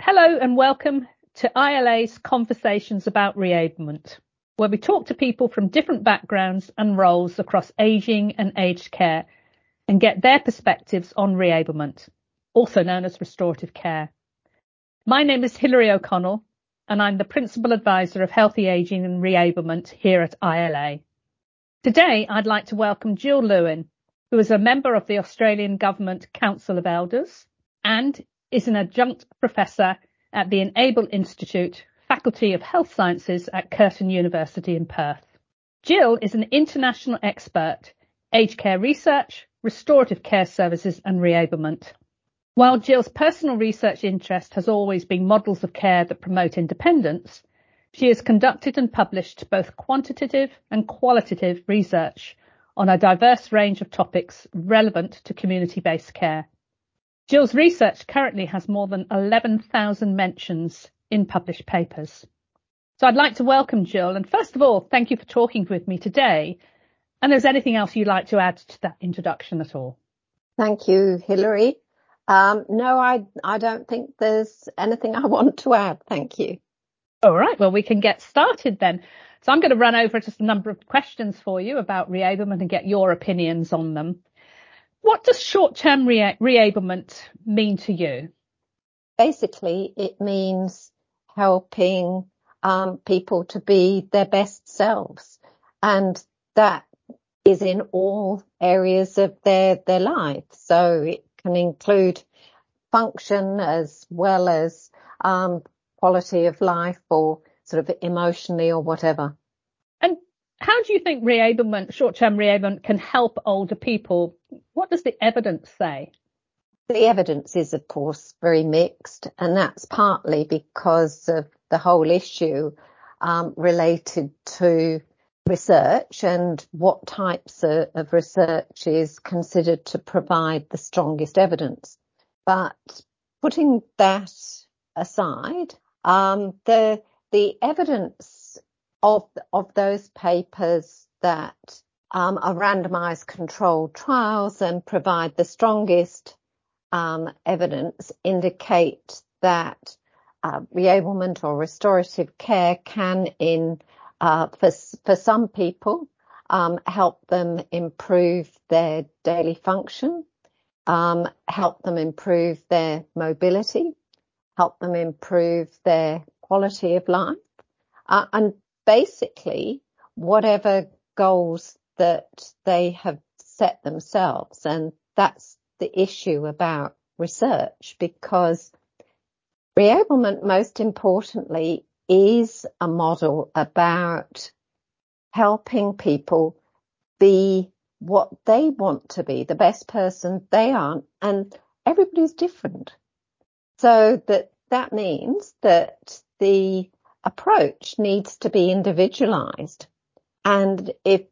Hello and welcome to ILA's Conversations about Reablement, where we talk to people from different backgrounds and roles across ageing and aged care and get their perspectives on reablement, also known as restorative care. My name is Hilary O'Connell and I'm the Principal Advisor of Healthy Ageing and Reablement here at ILA. Today, I'd like to welcome Gill Lewin, who is a member of the Australian Government Council of Elders and is an adjunct professor at the Enable Institute, Faculty of Health Sciences at Curtin University in Perth. Gill is an international expert, aged care research, restorative care services and reablement. While Gill's personal research interest has always been models of care that promote independence, she has conducted and published both quantitative and qualitative research on a diverse range of topics relevant to community-based care. Gill's research currently has more than 11,000 mentions in published papers. So I'd like to welcome Gill. And first of all, thank you for talking with me today. And there's anything else you'd like to add to that introduction at all? Thank you, Hilary. Um, no, I, I don't think there's anything I want to add. Thank you. All right. Well, we can get started then. So I'm going to run over just a number of questions for you about reablement and get your opinions on them. What does short-term re- reablement mean to you? Basically, it means helping um, people to be their best selves. And that is in all areas of their, their life. So it can include function as well as um, quality of life or sort of emotionally or whatever. How do you think reablement, short-term reablement can help older people? What does the evidence say? The evidence is, of course, very mixed, and that's partly because of the whole issue um, related to research and what types of, of research is considered to provide the strongest evidence. But putting that aside, um, the the evidence of of those papers that um, are randomized controlled trials and provide the strongest um, evidence indicate that uh, reablement or restorative care can in uh, for, for some people, um, help them improve their daily function, um, help them improve their mobility, help them improve their quality of life, uh, and basically whatever goals that they have set themselves. And that's the issue about research because reablement, most importantly, is a model about helping people be what they want to be, the best person they are, and everybody's different. So that that means that the approach needs to be individualized. And if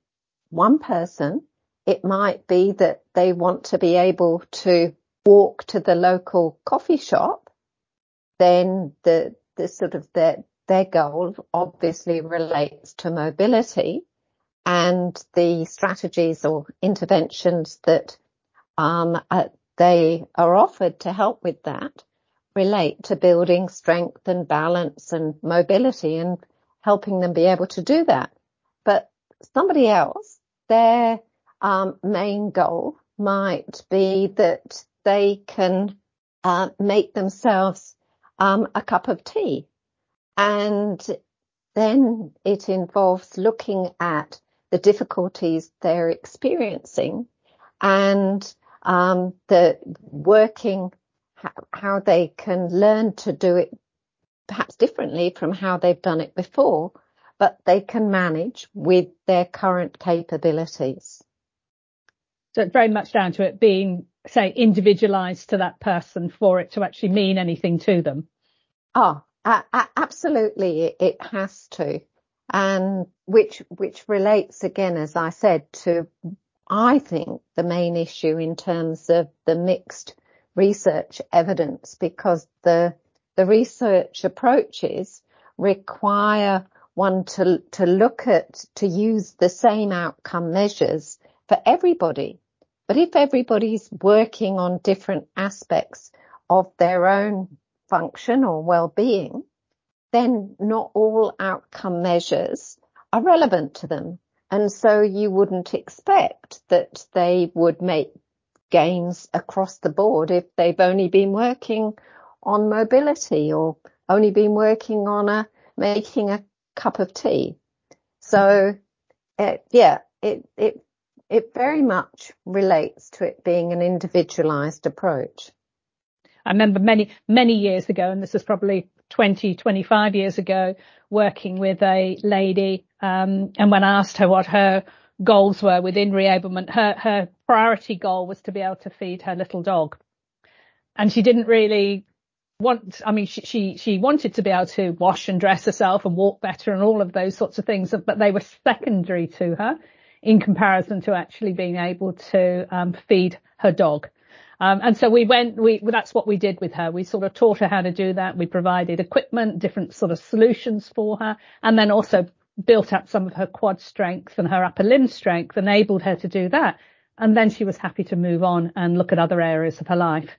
one person, it might be that they want to be able to walk to the local coffee shop, then the, the sort of the, their goal obviously relates to mobility and the strategies or interventions that um, uh, they are offered to help with that relate to building strength and balance and mobility and helping them be able to do that. But somebody else, their um, main goal might be that they can uh, make themselves um, a cup of tea and then it involves looking at the difficulties they're experiencing and um, the working how, how they can learn to do it perhaps differently from how they've done it before, but they can manage with their current capabilities. So it's very much down to it being, say, individualized to that person for it to actually mean anything to them. Oh, uh, absolutely, it has to, and which which relates again, as I said, to I think the main issue in terms of the mixed research evidence, because the the research approaches require one to to look at to use the same outcome measures for everybody. But if everybody's working on different aspects of their own function or well-being, then not all outcome measures are relevant to them. And so you wouldn't expect that they would make gains across the board if they've only been working on mobility or only been working on a making a cup of tea. So it, yeah, it, it, it very much relates to it being an individualized approach. I remember many, many years ago, and this is probably 20, 25 years ago, working with a lady, um, and when I asked her what her goals were within reablement, her, her priority goal was to be able to feed her little dog. And she didn't really want, I mean, she, she, she wanted to be able to wash and dress herself and walk better and all of those sorts of things, but they were secondary to her in comparison to actually being able to um, feed her dog. Um, and so we went, we, that's what we did with her. We sort of taught her how to do that. We provided equipment, different sort of solutions for her, and then also built up some of her quad strength and her upper limb strength, enabled her to do that. And then she was happy to move on and look at other areas of her life.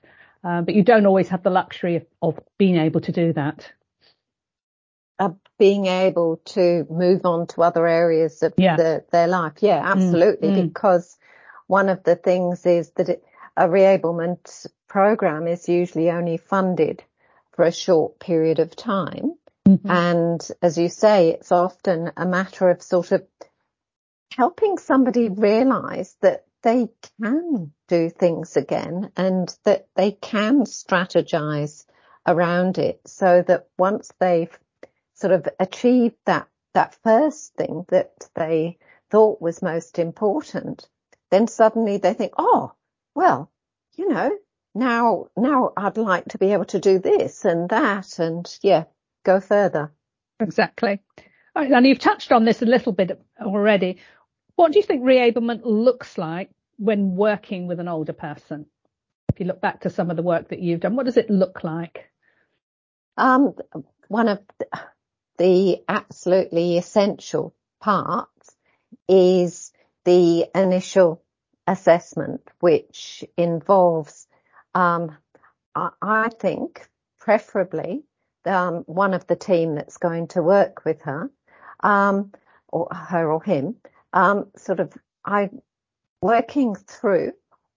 Uh, but you don't always have the luxury of, of being able to do that. Uh, being able to move on to other areas of yeah. the, their life. Yeah, mm, absolutely. Mm, because one of the things is that it, a reablement program is usually only funded for a short period of time. Mm-hmm. And as you say, it's often a matter of sort of helping somebody realize that they can do things again and that they can strategize around it so that once they've sort of achieved that, that first thing that they thought was most important, then suddenly they think, oh, well, you know, now, now I'd like to be able to do this and that and yeah, go further. Exactly. And you've touched on this a little bit already. What do you think reablement looks like when working with an older person? If you look back to some of the work that you've done, what does it look like? Um, one of the absolutely essential parts is the initial assessment, which involves, um, I, I, think, preferably um, one of the team that's going to work with her, um, or her or him, um, sort of, I working through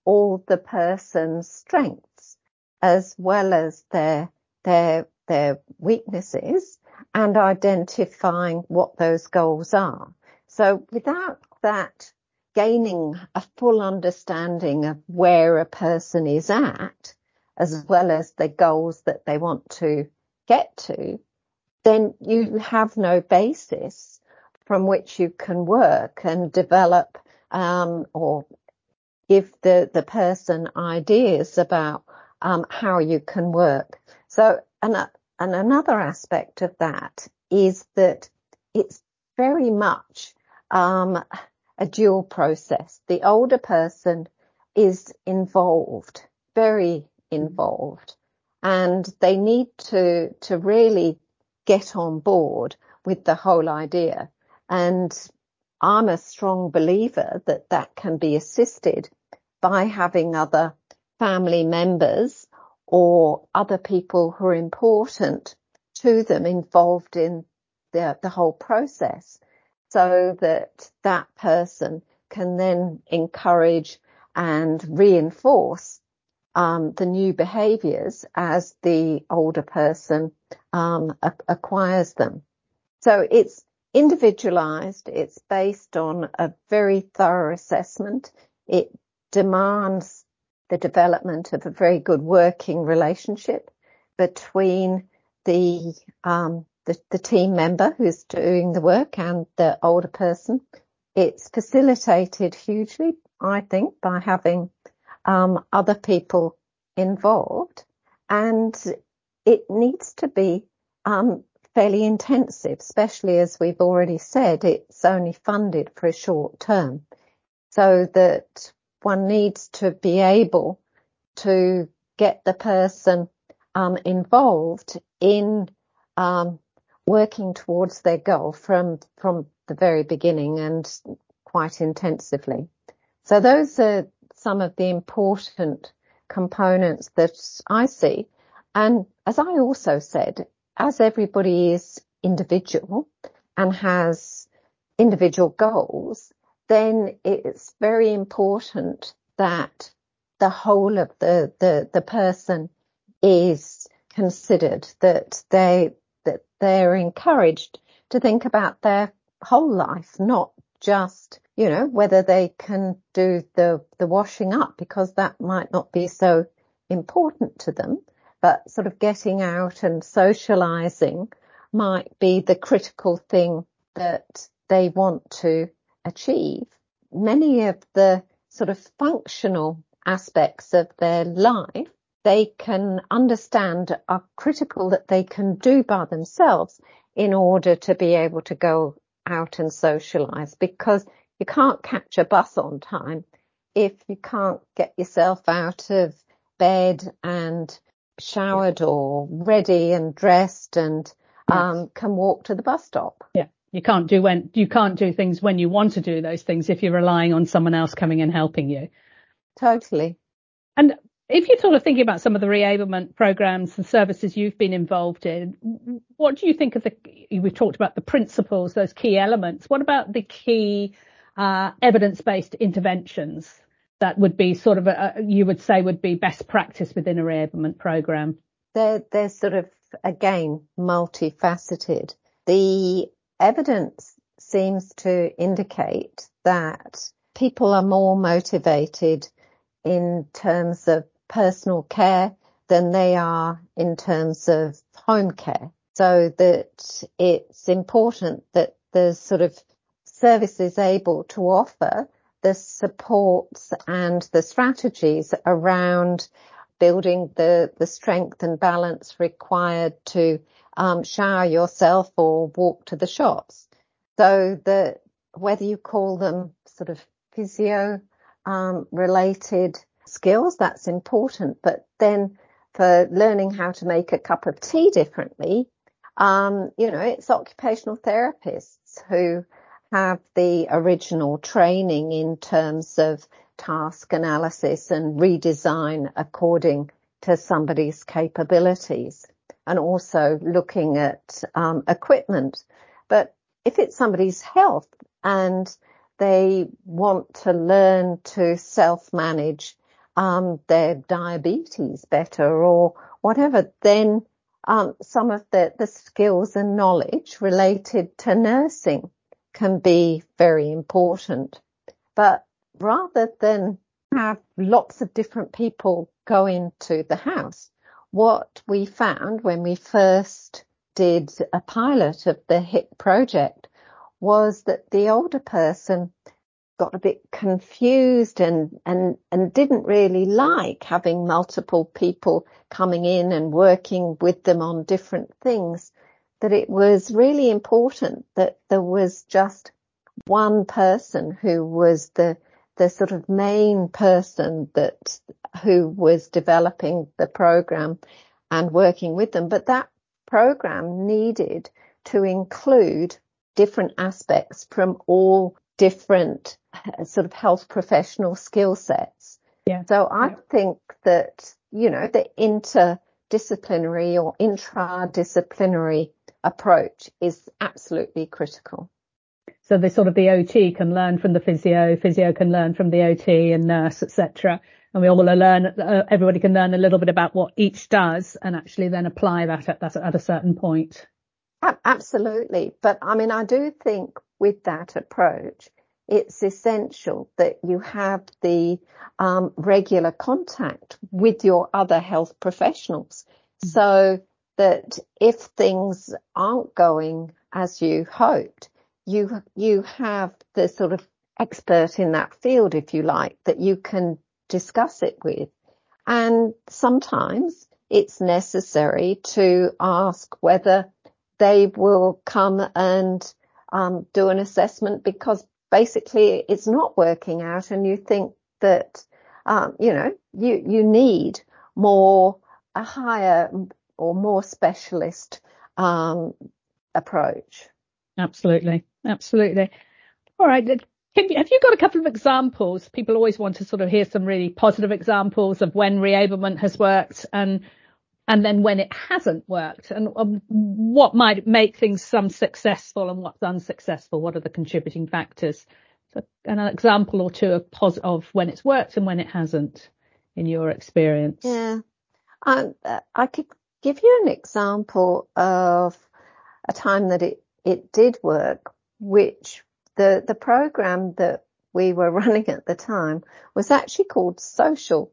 all the person's strengths as well as their their their weaknesses and identifying what those goals are. So without that gaining a full understanding of where a person is at, as well as the goals that they want to get to, then you have no basis from which you can work and develop um, or give the, the person ideas about um, how you can work. So, and, and another aspect of that is that it's very much um, a dual process. The older person is involved, very involved, and they need to, to really get on board with the whole idea. And I'm a strong believer that that can be assisted by having other family members or other people who are important to them involved in the, the whole process so that that person can then encourage and reinforce um, the new behaviours as the older person um, a- acquires them. So it's individualised. It's based on a very thorough assessment. It demands the development of a very good working relationship between the um, the, the team member who's doing the work and the older person. It's facilitated hugely, I think, by having um, other people involved, and it needs to be um, fairly intensive, especially as we've already said, it's only funded for a short term, so that one needs to be able to get the person um, involved in um, working towards their goal from from the very beginning and quite intensively. So those are some of the important components that I see. And as I also said, as everybody is individual and has individual goals, then it's very important that the whole of the, the, the person is considered, that they, that they're encouraged to think about their whole life, not just, you know, whether they can do the, the washing up because that might not be so important to them, but sort of getting out and socializing might be the critical thing that they want to achieve. Many of the sort of functional aspects of their life they can understand are critical that they can do by themselves in order to be able to go out and socialize because you can't catch a bus on time if you can't get yourself out of bed and showered or ready and dressed and um, can walk to the bus stop. Yeah. You can't do when you can't do things when you want to do those things if you're relying on someone else coming and helping you. Totally. And if you're sort of thinking about some of the reablement programs and services you've been involved in, what do you think of the, we've talked about the principles, those key elements. What about the key uh, evidence-based interventions that would be sort of, a, you would say would be best practice within a reablement program? They're, they're sort of, again, multifaceted. The evidence seems to indicate that people are more motivated in terms of personal care than they are in terms of home care. So that it's important that the sort of service is able to offer the supports and the strategies around building the, the strength and balance required to um, shower yourself or walk to the shops. So that whether you call them sort of physio um, related skills, that's important. But then for learning how to make a cup of tea differently, um, you know, it's occupational therapists who have the original training in terms of task analysis and redesign according to somebody's capabilities and also looking at um, equipment. But if it's somebody's health and they want to learn to self-manage um, their diabetes better or whatever, then um, some of the, the skills and knowledge related to nursing can be very important. But rather than have lots of different people go into the house, what we found when we first did a pilot of the HIT project was that the older person got a bit confused and, and, and didn't really like having multiple people coming in and working with them on different things, that it was really important that there was just one person who was the, the sort of main person that, who was developing the program and working with them. But that program needed to include different aspects from all different uh, sort of health professional skill sets. Yeah. So I yeah. think that, you know, the interdisciplinary or intradisciplinary approach is absolutely critical. So the sort of the OT can learn from the physio, physio can learn from the OT and nurse, etc. And we all learn, uh, everybody can learn a little bit about what each does and actually then apply that at, that at a certain point. Absolutely. But I mean, I do think with that approach, it's essential that you have the um, regular contact with your other health professionals mm-hmm. so that if things aren't going as you hoped, you, you have the sort of expert in that field, if you like, that you can discuss it with. And sometimes it's necessary to ask whether they will come and um, do an assessment because basically it's not working out and you think that, um, you know, you, you need more, a higher or more specialist, um, approach. Absolutely. Absolutely. All right. Have you got a couple of examples? People always want to sort of hear some really positive examples of when reablement has worked and and then when it hasn't worked and um, what might make things some successful and what's unsuccessful? What are the contributing factors? So an example or two of, pos- of when it's worked and when it hasn't in your experience. Yeah. Um, i could give you an example of a time that it it did work which the the program that we were running at the time was actually called social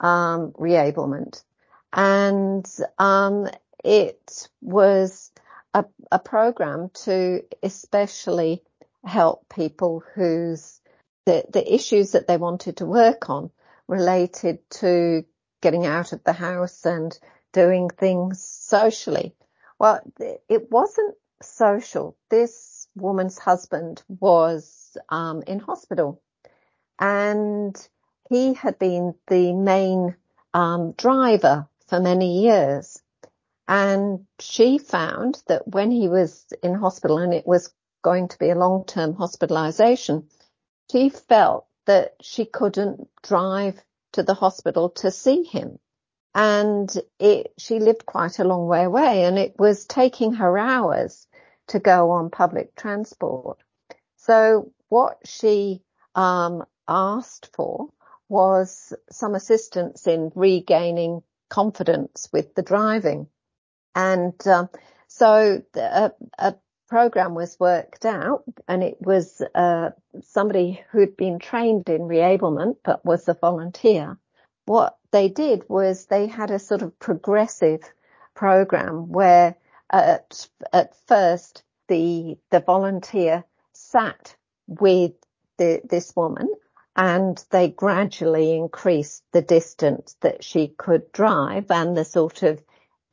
um, reablement and um, it was a, a, program to especially help people whose the, the issues that they wanted to work on related to getting out of the house and doing things socially. Well, it wasn't social. This woman's husband was um, in hospital and he had been the main um, driver for many years. And she found that when he was in hospital and it was going to be a long-term hospitalization, she felt that she couldn't drive to the hospital to see him. And it, she lived quite a long way away and it was taking her hours to go on public transport. So what she um, asked for was some assistance in regaining confidence with the driving. And um, so the, a, a, program was worked out and it was uh, somebody who'd been trained in reablement but was a volunteer. What they did was they had a sort of progressive program where at, at first the, the volunteer sat with the, this woman and they gradually increased the distance that she could drive and the sort of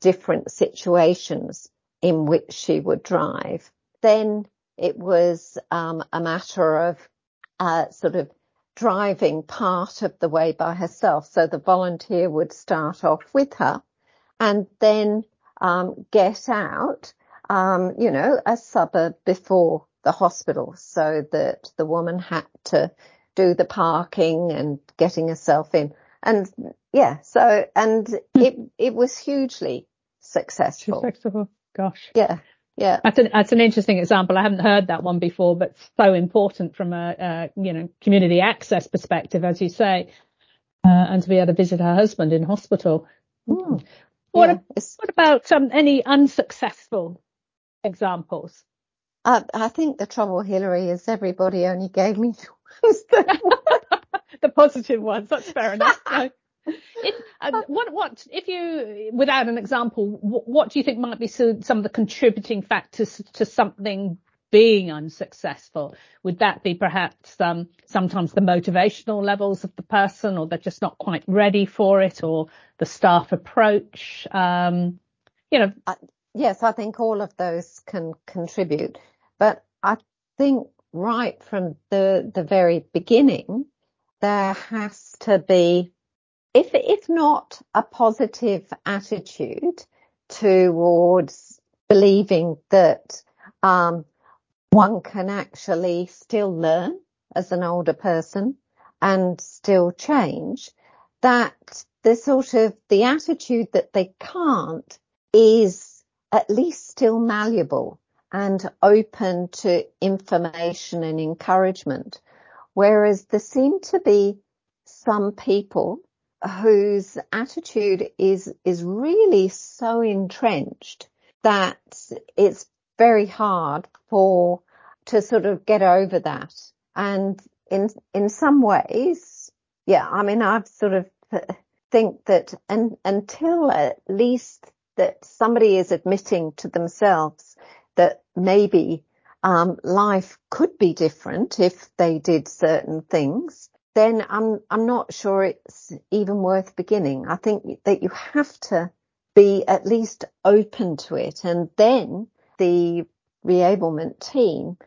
different situations in which she would drive. Then it was um, a matter of uh, sort of driving part of the way by herself. So the volunteer would start off with her and then um, get out, um, you know, a suburb before the hospital so that the woman had to do the parking and getting herself in. And yeah, so, and hmm. it, it was hugely successful. Successful. Gosh. Yeah. Yeah. That's an, that's an interesting example. I haven't heard that one before, but so important from a, a you know, community access perspective, as you say, uh, and to be able to visit her husband in hospital. Mm. What, yeah, what about um, any unsuccessful examples? Uh, I think the trouble, Hilary, is everybody only gave me the positive ones. That's fair enough. No. It, uh, what, what, if you, without an example, what, what, do you think might be some of the contributing factors to something being unsuccessful? Would that be perhaps um, sometimes the motivational levels of the person, or they're just not quite ready for it, or the staff approach? Um, you know. Uh, yes, I think all of those can contribute, but I think right from the, the very beginning, there has to be, if, if not a positive attitude towards believing that, um, one can actually still learn as an older person and still change, that the sort of the attitude that they can't is at least still malleable and open to information and encouragement. Whereas there seem to be some people whose attitude is, is really so entrenched that it's very hard for, to sort of get over that. And in, in some ways, yeah, I mean, I've sort of think that until at least that somebody is admitting to themselves that maybe um, life could be different if they did certain things, then I'm I'm not sure it's even worth beginning. I think that you have to be at least open to it, and then the reablement team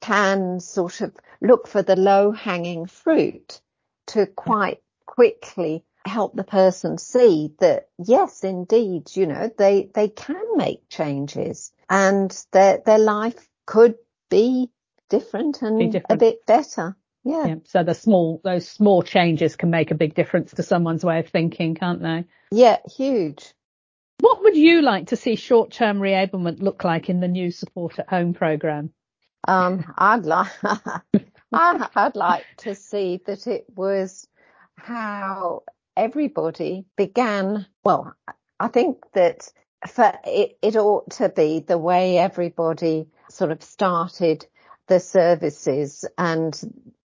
can sort of look for the low hanging fruit to quite quickly help the person see that yes, indeed, you know, they, they can make changes and their, their life could be different and be different. a bit better. Yeah. yeah. So the small, those small changes can make a big difference to someone's way of thinking, can't they? Yeah, huge. What would you like to see short-term reablement look like in the new support at home program? Um, I'd like, I'd like to see that it was how everybody began. Well, I think that for it, it ought to be the way everybody sort of started the services and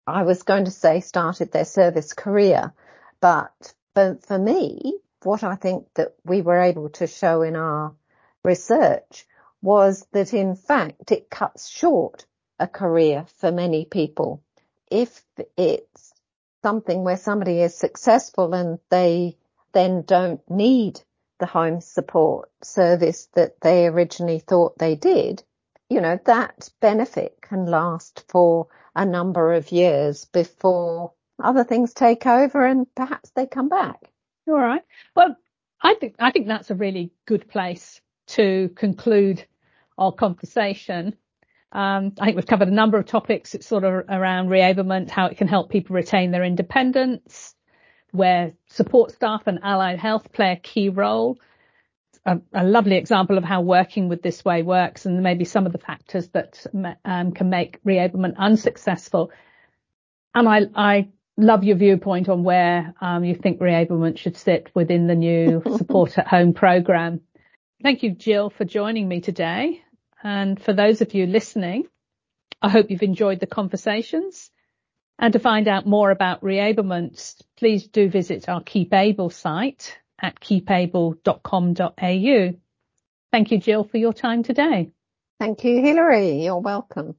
I was going to say started their service career, but for, for me, what I think that we were able to show in our research was that in fact it cuts short a career for many people. If it's something where somebody is successful and they then don't need the home support service that they originally thought they did, you know, that benefit can last for a number of years before other things take over and perhaps they come back. All right. Well, I think I think that's a really good place to conclude our conversation. Um, I think we've covered a number of topics. It's sort of around reablement, how it can help people retain their independence, where support staff and allied health play a key role. A, a, lovely example of how working with this way works and maybe some of the factors that um, can make reablement unsuccessful. And I, I love your viewpoint on where um, you think reablement should sit within the new support at home program. Thank you, Gill, for joining me today. And for those of you listening, I hope you've enjoyed the conversations. And to find out more about reablement, please do visit our Keep Able site at keepable.com.au. Thank you, Gill, for your time today. Thank you, Hilary. You're welcome.